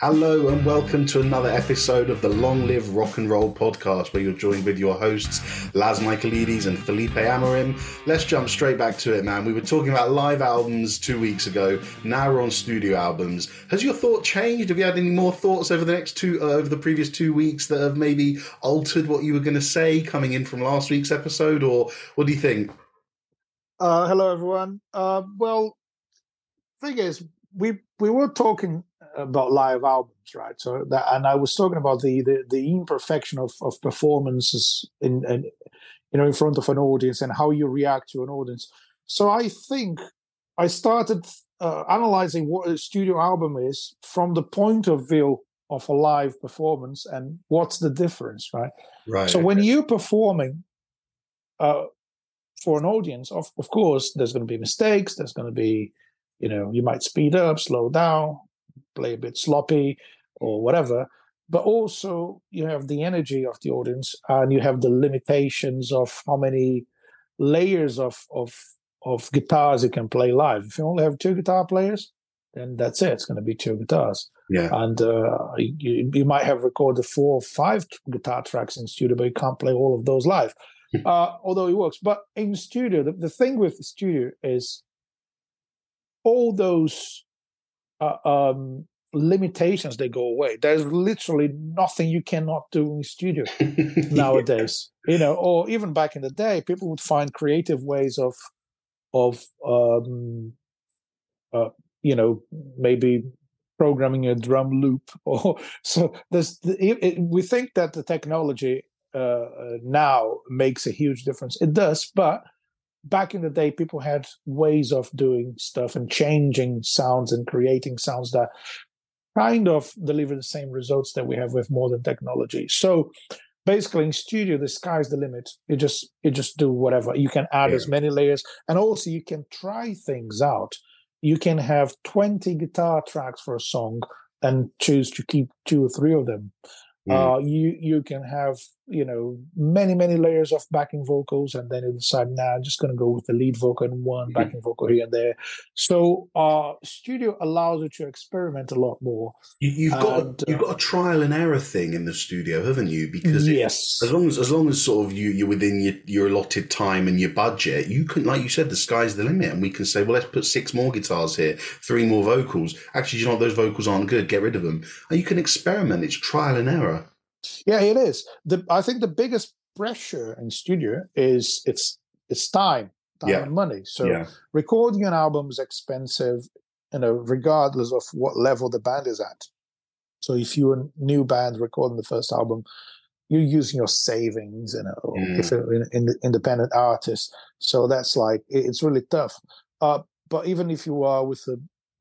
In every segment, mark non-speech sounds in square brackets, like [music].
Hello and welcome to another episode of the Long Live Rock and Roll podcast, where you're joined with your hosts Laz Michaelides and Felipe Amorim. Let's jump straight back to it, man. We were talking about live albums two weeks ago. Now we're on studio albums. Has your thought changed? Have you had any more thoughts over the next two, uh, over the previous two weeks that have maybe altered what you were going to say coming in from last week's episode, or what do you think? Uh, hello, everyone. Uh, well, thing is, we we were talking about live albums, right? So that, and I was talking about the the, the imperfection of, of performances in, in you know in front of an audience and how you react to an audience. So I think I started uh, analyzing what a studio album is from the point of view of a live performance and what's the difference, right? Right. So when you're performing uh, for an audience, of of course, there's going to be mistakes. There's going to be, you know, you might speed up, slow down, play a bit sloppy or whatever but also you have the energy of the audience and you have the limitations of how many layers of of of guitars you can play live. If you only have two guitar players then that's it. It's going to be two guitars. Yeah. And uh, you, you might have recorded four or five guitar tracks in studio but you can't play all of those live. Uh, although it works. But in studio the, the thing with the studio is all those uh, um, limitations they go away. There's literally nothing you cannot do in studio [laughs] nowadays. You know, or even back in the day, people would find creative ways of of um, uh, you know maybe programming a drum loop [laughs] or so. There's it, it, we think that the technology uh, now makes a huge difference. It does, but back in the day, people had ways of doing stuff and changing sounds and creating sounds that kind of deliver the same results that we have with modern technology. So basically in studio, the sky's the limit. You just you just do whatever. You can add yeah. as many layers and also you can try things out. You can have 20 guitar tracks for a song and choose to keep two or three of them. Mm. Uh, you you can have you know many many layers of backing vocals, and then you decide, nah, I'm just going to go with the lead vocal and one mm-hmm. backing vocal here and there. So uh, studio allows you to experiment a lot more. You, have got and, you've got a trial and error thing in the studio, haven't you? Because yes, as long as as long as sort of you you're within your, your allotted time and your budget, you can like you said, the sky's the limit, and we can say, well, let's put six more guitars here, three more vocals. Actually, you know those vocals aren't good. Get rid of them. And you can experiment. It's trial and error. Yeah, it is. The I think the biggest pressure in studio is it's it's time, time yeah. and money. So yeah. recording an album is expensive, you know, regardless of what level the band is at. So if you're a new band recording the first album, you're using your savings, you know, mm. if you're an independent artist. So that's like it's really tough. Uh, but even if you are with a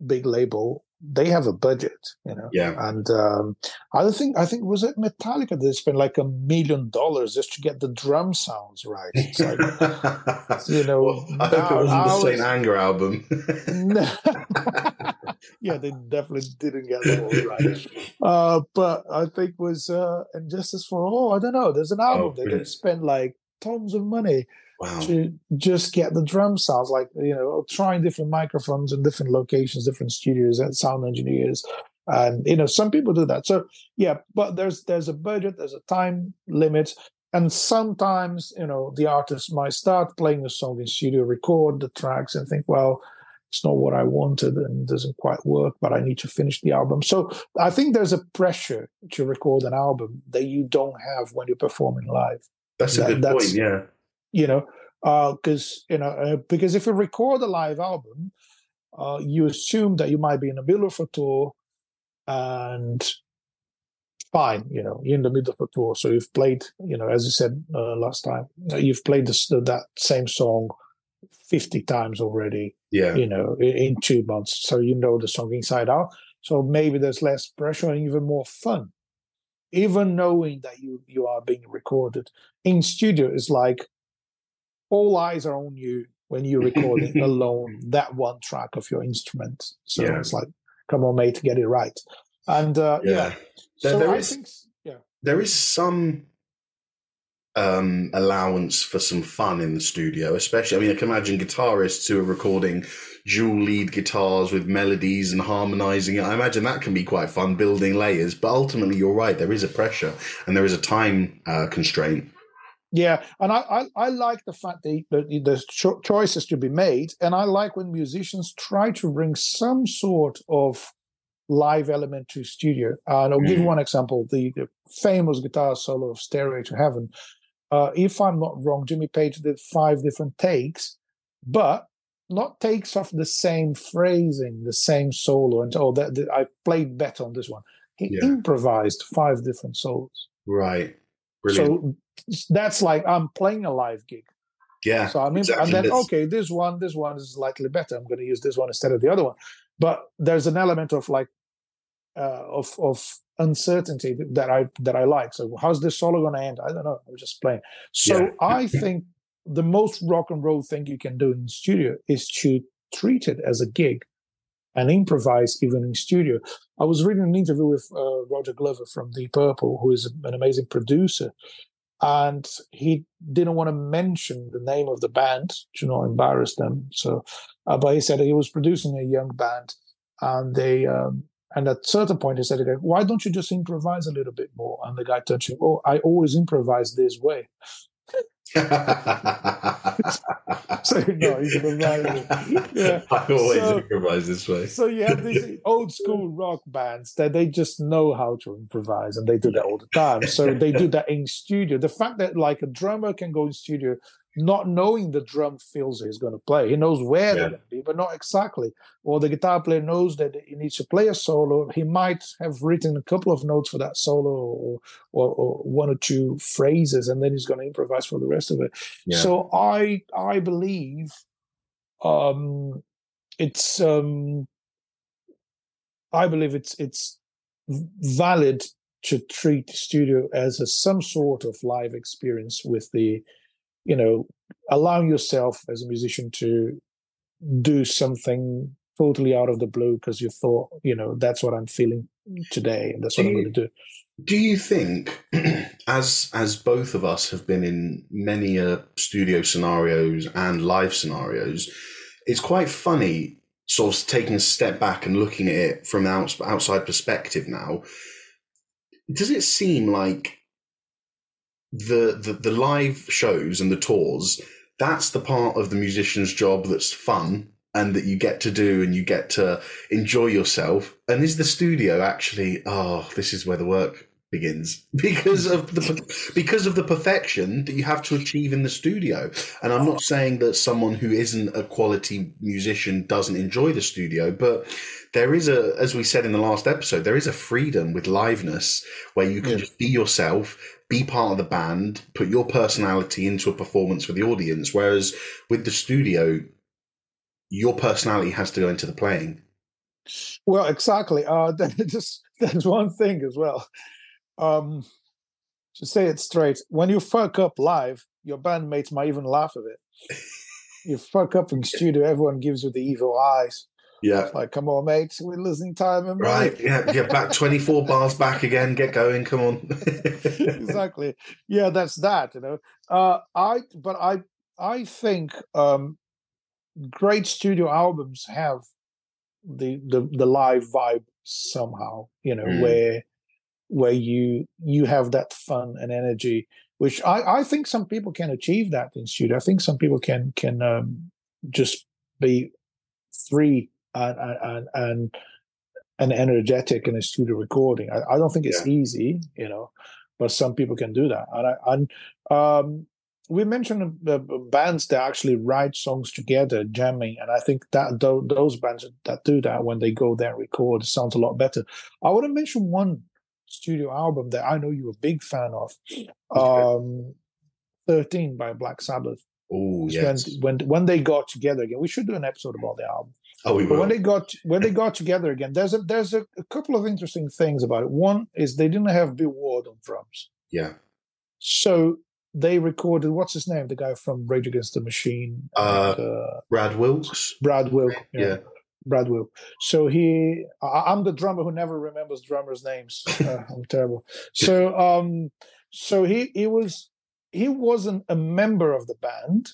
big label, they have a budget, you know. Yeah. And um, I think I think was it Metallica that spent like a million dollars just to get the drum sounds right. It's like, [laughs] you know, well, I hope it wasn't the Saint Anger album. [laughs] yeah, they definitely didn't get them all right. Uh, but I think was uh, and Justice for All. I don't know. There's an album oh, they spent like tons of money wow. to just get the drum sounds like you know trying different microphones in different locations different studios and sound engineers. And you know some people do that. So yeah but there's there's a budget there's a time limit. And sometimes you know the artist might start playing a song in studio record the tracks and think well it's not what i wanted and doesn't quite work but i need to finish the album. So i think there's a pressure to record an album that you don't have when you're performing live that's a that, good point yeah. you know, because uh, you know, uh, because if you record a live album, uh, you assume that you might be in the middle of a tour, and fine, you know, you're in the middle of a tour, so you've played, you know, as you said uh, last time, you've played this, that same song 50 times already yeah. you know in, in, two months. So you know the song inside out. So maybe there's less pressure and even more fun even knowing that you you are being recorded in studio is like all eyes are on you when you're recording [laughs] alone that one track of your instrument. So yeah. it's like, come on, mate, get it right. And uh, yeah, yeah. There, so there is, think, yeah, there is some um, allowance for some fun in the studio, especially. I mean, I can imagine guitarists who are recording dual lead guitars with melodies and harmonizing it. I imagine that can be quite fun building layers, but ultimately, you're right. There is a pressure and there is a time uh, constraint. Yeah, and I, I, I like the fact that, the, there's cho- choices to be made, and I like when musicians try to bring some sort of live element to studio. Uh, and I'll mm. give mm. one example: the, the, famous guitar solo of "Stairway to Heaven." Uh, if I'm not wrong, Jimmy Page did five different takes, but not takes of the same phrasing, the same solo, and oh, that, that I played better on this one. He yeah. improvised five different solos. Right. Brilliant. So that's like I'm playing a live gig. Yeah. So I mean, exactly. and then okay, this one, this one is slightly better. I'm going to use this one instead of the other one. But there's an element of like uh, of of uncertainty that I that I like. So how's this solo going to end? I don't know. I'm just playing. So yeah. [laughs] I think the most rock and roll thing you can do in studio is to treat it as a gig and improvise even in studio. I was reading an interview with uh, Roger Glover from Deep Purple, who is an amazing producer, and he didn't want to mention the name of the band to not embarrass them. So, uh, but he said he was producing a young band, and they. Um, and at a certain point, he said, "Why don't you just improvise a little bit more?" And the guy turned to him, "Oh, I always improvise this way." [laughs] so no, he's improvising. Yeah. [laughs] I always so, improvise this way. so you have these [laughs] old school rock bands that they just know how to improvise, and they do that all the time. So they do that in studio. The fact that like a drummer can go in studio not knowing the drum fills he's going to play. He knows where yeah. they're going to be, but not exactly. Or the guitar player knows that he needs to play a solo. He might have written a couple of notes for that solo or, or, or one or two phrases, and then he's going to improvise for the rest of it. Yeah. So I I believe um, it's um, I believe it's it's valid to treat the studio as a some sort of live experience with the you know, allowing yourself as a musician to do something totally out of the blue because you thought, you know, that's what I'm feeling today and that's do what I'm going to do. Do you think, [clears throat] as as both of us have been in many uh, studio scenarios and live scenarios, it's quite funny, sort of taking a step back and looking at it from an outside perspective now. Does it seem like the, the the live shows and the tours that's the part of the musician's job that's fun and that you get to do and you get to enjoy yourself. And is the studio actually oh this is where the work begins. [laughs] Because of the because of the perfection that you have to achieve in the studio. And i'm not saying that someone who isn't a quality musician doesn't enjoy the studio but there is a as we said in the last episode there is a freedom with liveness where you can yeah. just be yourself be part of the band, put your personality into a performance for the audience. Whereas with the studio, your personality has to go into the playing. Well, exactly. Uh, [laughs] just there's one thing as well. Um, to say it straight, when you fuck up live, your bandmates might even laugh at it. you fuck up in studio, everyone gives you the evil eyes. Yeah. It's like, come on, mate, we're losing time. And right. Yeah. Get back 24 bars back again. Get going. Come on. [laughs] [laughs] exactly. Yeah, that's that, you know. Uh, I, but I, I think um, great studio albums have the, the, the live vibe somehow, you know, mm. where, where you, you have that fun and energy, which I, I think some people can achieve that in studio. I think some people can, can um, just be free and and and, and energetic in a studio recording. I, I don't think it's yeah. easy, you know, but some people can do that. And I, and um, we mentioned the bands that actually write songs together, jamming, and I think that those bands that do that when they go there and record sounds a lot better. I want to mention one studio album that I know you're a big fan of, um, "13" by Black Sabbath. Oh yes. When, when when they got together again, we should do an episode about the album. Oh, we will. when they got when they got together again, there's a there's a, a, couple of interesting things about it. One is they didn't have Bill Ward on drums. Yeah. So they recorded what's his name, the guy from Rage Against the Machine. Uh, and, uh Brad Wilks. Brad Wilk. Yeah. yeah. Brad Wilk. So he, I, am the drummer who never remembers drummers' names. [laughs] Uh, I'm terrible. So, um, so he he was he wasn't a member of the band,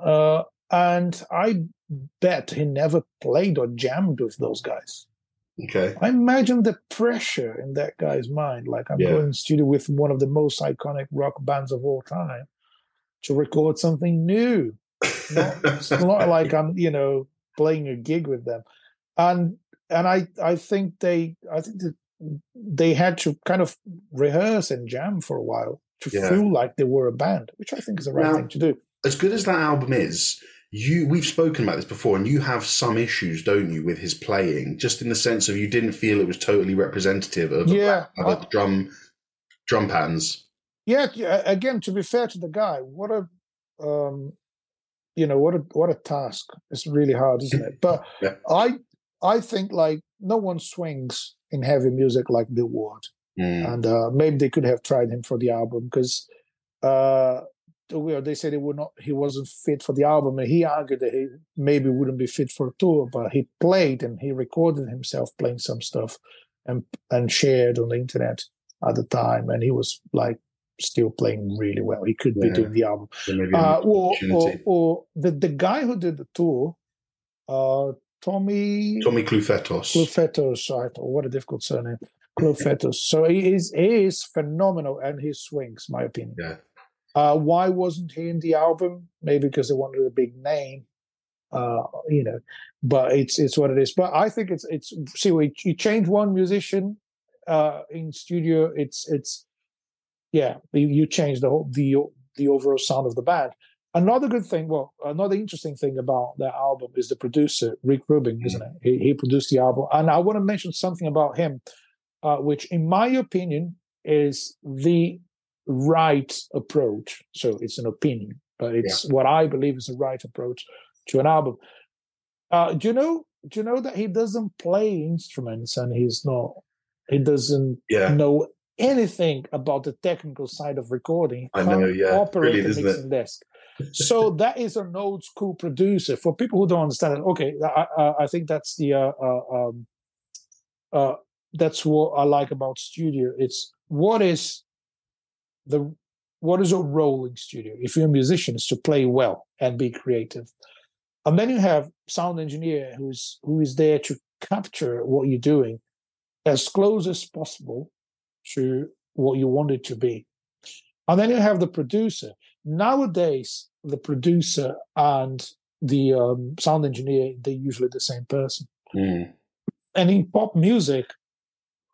uh, and I bet he never played or jammed with those guys. Okay. I imagine the pressure in that guy's mind. Like I'm Yeah. going to studio with one of the most iconic rock bands of all time to record something new. Not, it's [laughs] not like I'm, you know, playing a gig with them. And and I I think they I think that they had to kind of rehearse and jam for a while to Yeah. feel like they were a band, which I think is the right Now- thing to do. as good as that album is, you we've spoken about this before, and you have some issues, don't you, with his playing? Just in the sense of you didn't feel it was totally representative of Yeah, of the drum drum patterns. Yeah, yeah, again, to be fair to the guy, what a um you know, what a what a task. It's really hard, isn't it? But [laughs] Yeah. I I think like no one swings in heavy music like Bill Ward. Mm. And uh maybe they could have tried him for the album because uh well, they said he would not he wasn't fit for the album and he argued that he maybe wouldn't be fit for a tour, but he played and he recorded himself playing some stuff and and shared on the internet at the time and he was like still playing really well. He could be doing the album. So maybe a Uh, or, or or the the guy who did the tour, uh, Tommy Tommy Clufetos. Clufetos. I thought, what a difficult surname, Clufetos. so he is he is phenomenal, and he swings, my opinion. Yeah. Uh, why wasn't he in the album? Maybe because they wanted a big name, uh, you know. But it's it's what it is. But I think it's it's see, we you change one musician uh, in studio. It's it's yeah, you, you change the whole the the overall sound of the band. Another good thing, well, another interesting thing about that album is the producer Rick Rubin, isn't it? He, he produced the album, and I want to mention something about him, uh, which, in my opinion, is the right approach. So it's an opinion, but it's what I believe is the right approach to an album. Uh, do you know? Do you know that he doesn't play instruments and he's not? He doesn't Yeah. know anything about the technical side of recording. I know, yeah. Operate isn't mixing desk. [laughs] so that is an old school producer. For people who don't understand it, okay, I, I, I think that's the uh, uh, um, uh, that's what I like about studio. It's what is the what is a role in studio? If you're a musician, is to play well and be creative, and then you have sound engineer who's who is there to capture what you're doing as close as possible to what you want it to be. And then you have the producer. Nowadays, the producer and the um, sound engineer, they're usually the same person. Mm. And in pop music,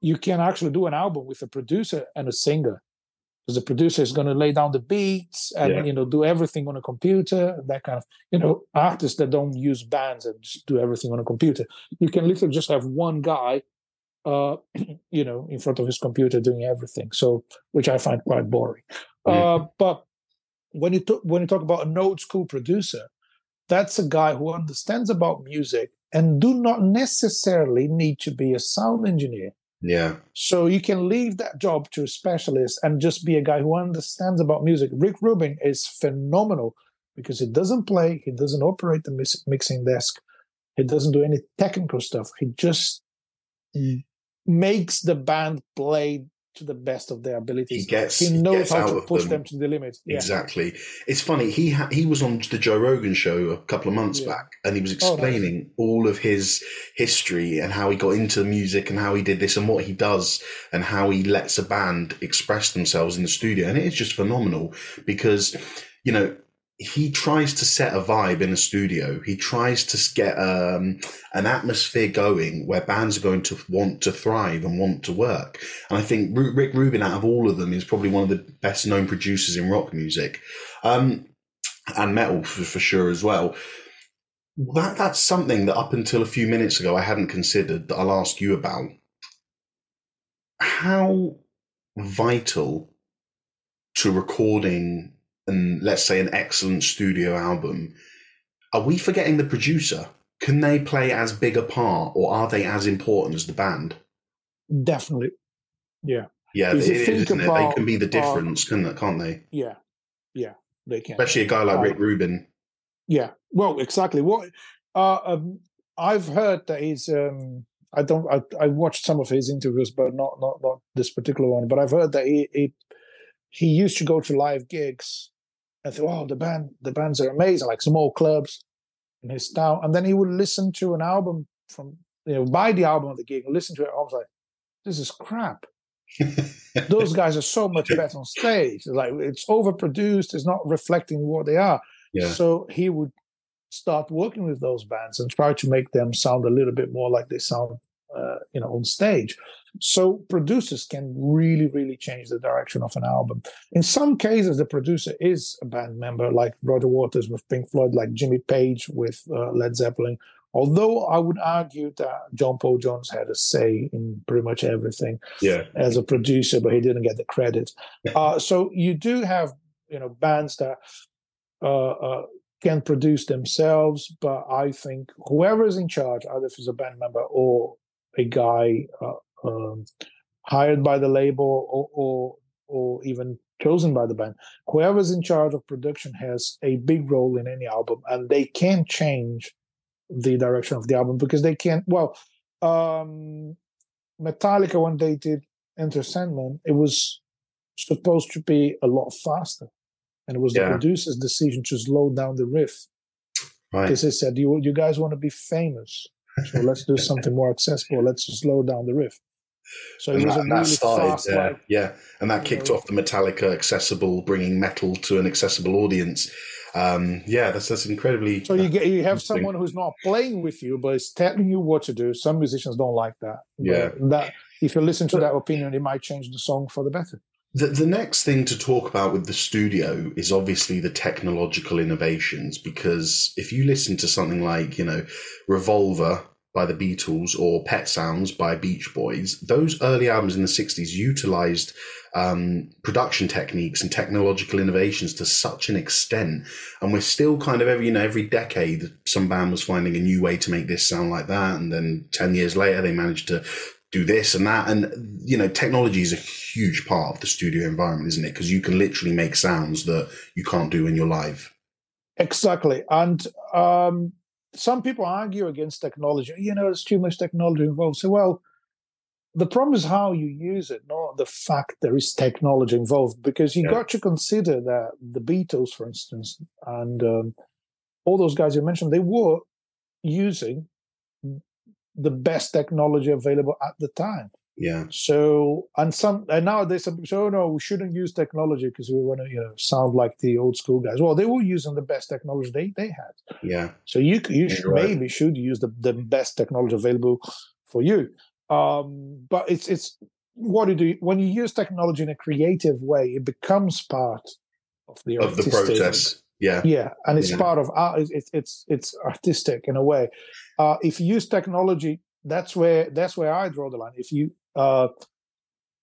you can actually do an album with a producer and a singer. Because the producer is going to lay down the beats and Yeah. you know do everything on a computer, that kind of you know artists that don't use bands and just do everything on a computer. You can literally just have one guy uh, [clears throat] you know, in front of his computer doing everything. So, which I find quite boring. Yeah. Uh, but when you talk, when you talk about an old school producer, that's a guy who understands about music and do not necessarily need to be a sound engineer. Yeah. So you can leave that job to a specialist and just be a guy who understands about music. Rick Rubin is phenomenal because he doesn't play, he doesn't operate the mix- mixing desk, he doesn't do any technical stuff. He just makes the band play to the best of their abilities. He gets He he knows gets how to push them. them to the limit. Yeah. Exactly. It's funny. He ha- he was on the Joe Rogan show a couple of months Yeah. back, and he was Oh, nice. explaining all of his history and how he got into music and how he did this and what he does and how he lets a band express themselves in the studio. And it is just phenomenal because you know he tries to set a vibe in a studio. He tries to get um, an atmosphere going where bands are going to want to thrive and want to work. And I think Rick Rubin, out of all of them, is probably one of the best known producers in rock music um, and metal for, for sure as well. That that's something that up until a few minutes ago I hadn't considered. That I'll ask you about. How vital to recording and let's say an excellent studio album are we forgetting the producer? Can they play as big a part, or are they as important as the band? Definitely. Yeah. Yeah, it you is, think isn't it? They can be the difference, can they, can't they? Yeah. Yeah. They can. Especially a guy like uh, Rick Rubin. Yeah, well, exactly. What uh, um, I've heard that he's. Um, I don't. I, I watched some of his interviews, but not not not this particular one. But I've heard that he he, he used to go to live gigs and think, "Oh, the band, the bands are amazing!" Like small clubs in his town, and then he would listen to an album from you know buy the album of the gig and listen to it. I was like, "This is crap." [laughs] Those guys are so much better on stage. Like it's overproduced. It's not reflecting what they are. Yeah. So he would start working with those bands and try to make them sound a little bit more like they sound, uh, you know, on stage. So producers can really, really change the direction of an album. In some cases, the producer is a band member, like Roger Waters with Pink Floyd, like Jimmy Page with uh, Led Zeppelin. Although I would argue that John Paul Jones had a say in pretty much everything yeah. as a producer, but he didn't get the credit. Uh, so you do have, you know, bands that uh, uh, can produce themselves, but I think whoever is in charge, either if it's a band member or a guy uh, um, hired by the label or, or or even chosen by the band, whoever's in charge of production has a big role in any album, and they can change the direction of the album because they can't. Well, um, Metallica when they did Enter Sandman, it was supposed to be a lot faster, and it was Yeah. the producer's decision to slow down the riff Right. because they said, "You you guys want to be famous, so let's do [laughs] something more accessible. Let's slow down the riff." So it And was that, and that started, fast, yeah, and that kicked know- off the Metallica accessible, bringing metal to an accessible audience. Um, yeah, that's that's incredibly. So you get you have someone who's not playing with you, but is telling you what to do. Some musicians don't like that. But Yeah. that if you listen to that opinion, it might change the song for the better. The, the next thing to talk about with the studio is obviously the technological innovations because if you listen to something like, you know, Revolver by the Beatles or Pet Sounds by Beach Boys, those early albums in the 60s utilized um, production techniques and technological innovations to such an extent. And we're still kind of every, you know, every decade, some band was finding a new way to make this sound like that. And then 10 years later, they managed to do this and that. And, you know, technology is a huge part of the studio environment, isn't it? Because you can literally make sounds that you can't do when you're live. Exactly. And um, some people argue against technology. You know, there's too much technology involved. So, well, the problem is how you use it, not the fact there is technology involved. Because you Yeah. got to consider that the Beatles, for instance, and um, all those guys you mentioned, they were using the best technology available at the time. Yeah. So and some and nowadays some people say, oh no, we shouldn't use technology because we want to you know sound like the old school guys. Well, they were using the best technology they, they had. Yeah. So you you Yeah, should, right. maybe should use the, the best technology available for you. Um, but it's it's what you do when you use technology in a creative way, it becomes part of the Of the process. Yeah. yeah, and it's Yeah. part of art. It's, it's it's it's artistic in a way. Uh, if you use technology, that's where that's where I draw the line. If you uh,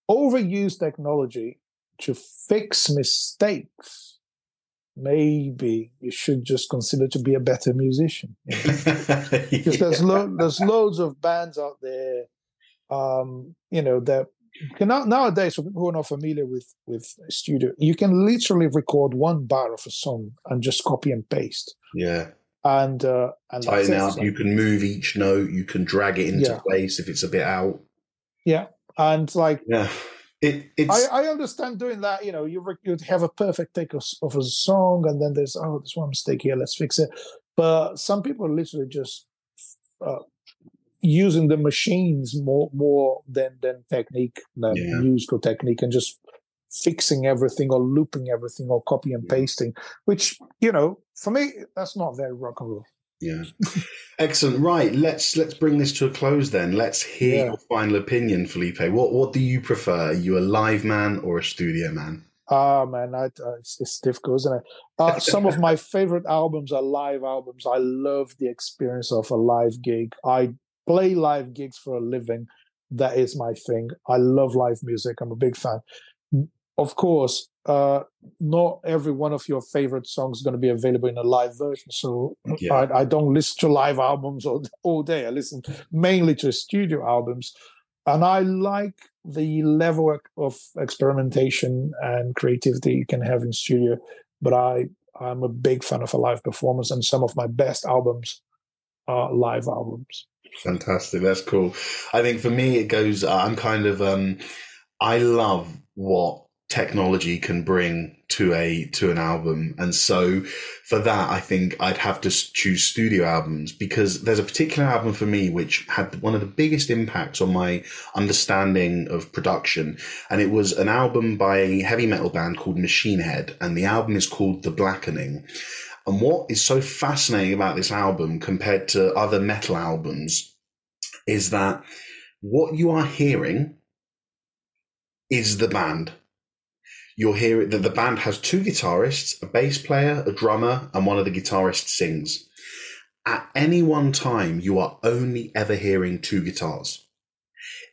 overuse technology to fix mistakes, maybe you should just consider to be a better musician. [laughs] Because [laughs] there's lo- there's loads of bands out there, um, you know that. can now- Nowadays, for people who are not familiar with with studio, you can literally record one bar of a song and just copy and paste, yeah. and uh, and Tighten. Like- You can move each note. You can drag it into Yeah. place if it's a bit out. And like Yeah. It, it's I, I understand doing that. You know, you re- you'd have a perfect take of, of a song, and then there's oh, there's one mistake here. Let's fix it. But some people are literally just uh, using the machines more more than than technique, than Yeah. musical technique, and just fixing everything or looping everything or copy and Yeah. pasting. Which you know, for me, that's not very rock and roll. Yeah. [laughs] Excellent. Right. Let's let's bring this to a close then. Let's hear Yeah. your final opinion, Felipe. What what do you prefer? Are you a live man or a studio man? Ah man, I, uh, it's, it's difficult, isn't it? Uh, some of my favorite albums are live albums. I love the experience of a live gig. I play live gigs for a living. That is my thing. I love live music. I'm a big fan. Of course, uh, not every one of your favorite songs is going to be available in a live version. So [clears throat] Yeah. I, I don't listen to live albums all, [laughs] all day. I listen mainly to studio albums. And I like the level of experimentation and creativity you can have in studio. But I, I'm a big fan of a live performance, and some of my best albums are live albums. Fantastic. That's cool. I think for me, it goes. I'm kind of. um I love what technology can bring to a to an album. And so for that i think i'd have to choose studio albums because there's a particular album for me which had one of the biggest impacts on my understanding of production. And it was an album by a heavy metal band called machine head and the album is called the blackening. And what is so fascinating about this album compared to other metal albums is that what you are hearing is the band you'll hear that the band has two guitarists, a bass player, a drummer, and one of the guitarists sings. At any one time, you are only ever hearing two guitars.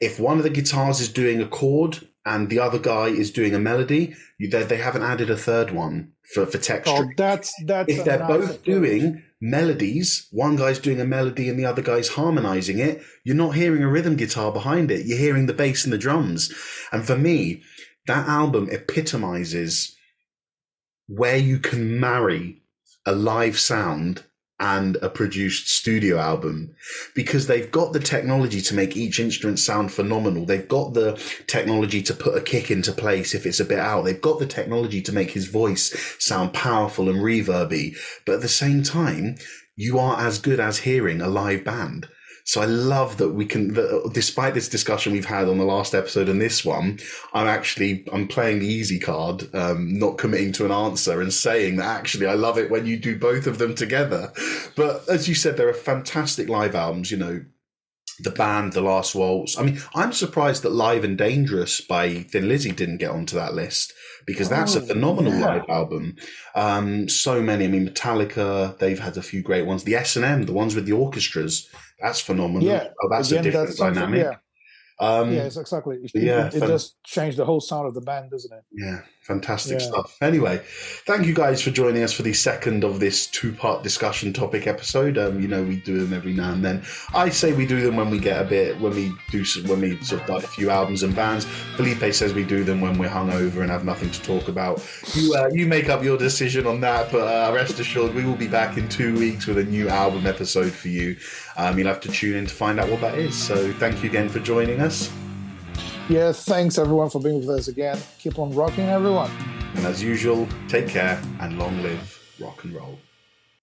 If one of the guitars is doing a chord and the other guy is doing a melody, you, they, they haven't added a third one for, for texture. Oh, that's that's. If they're both approach. doing melodies, one guy's doing a melody and the other guy's harmonizing it, you're not hearing a rhythm guitar behind it. You're hearing the bass and the drums. And for me, that album epitomizes where you can marry a live sound and a produced studio album because they've got the technology to make each instrument sound phenomenal. They've got the technology to put a kick into place if it's a bit out. They've got the technology to make his voice sound powerful and reverby. But at the same time, you are as good as hearing a live band. So I love that we can, that despite this discussion we've had on the last episode and this one, I'm actually, I'm playing the easy card, um, not committing to an answer and saying that actually I love it when you do both of them together. But as you said, there are fantastic live albums, you know, the band, The Last Waltz. I mean, I'm surprised that Live and Dangerous by Thin Lizzy didn't get onto that list because that's oh, a phenomenal yeah. live album. Um, so many. I mean, Metallica, they've had a few great ones. The S and M, the ones with the orchestras. That's phenomenal. Yeah, oh, that's Again, a different that's dynamic. Yeah. Um, yes, exactly. It, yeah, it, it does change the whole sound of the band, doesn't it? Yeah, fantastic yeah. stuff. Anyway, thank you guys for joining us for the second of this two-part discussion topic episode. Um, you know, we do them every now and then. I say we do them when we get a bit, when we do, when we sort of like a few albums and bands. Felipe says we do them when we're hungover and have nothing to talk about. You, uh, you make up your decision on that, but uh, rest assured, we will be back in two weeks with a new album episode for you. Um, you'll have to tune in to find out what that is. So, thank you again for joining us. Yeah, thanks everyone for being with us again. Keep on rocking, everyone. And as usual, take care and long live rock and roll.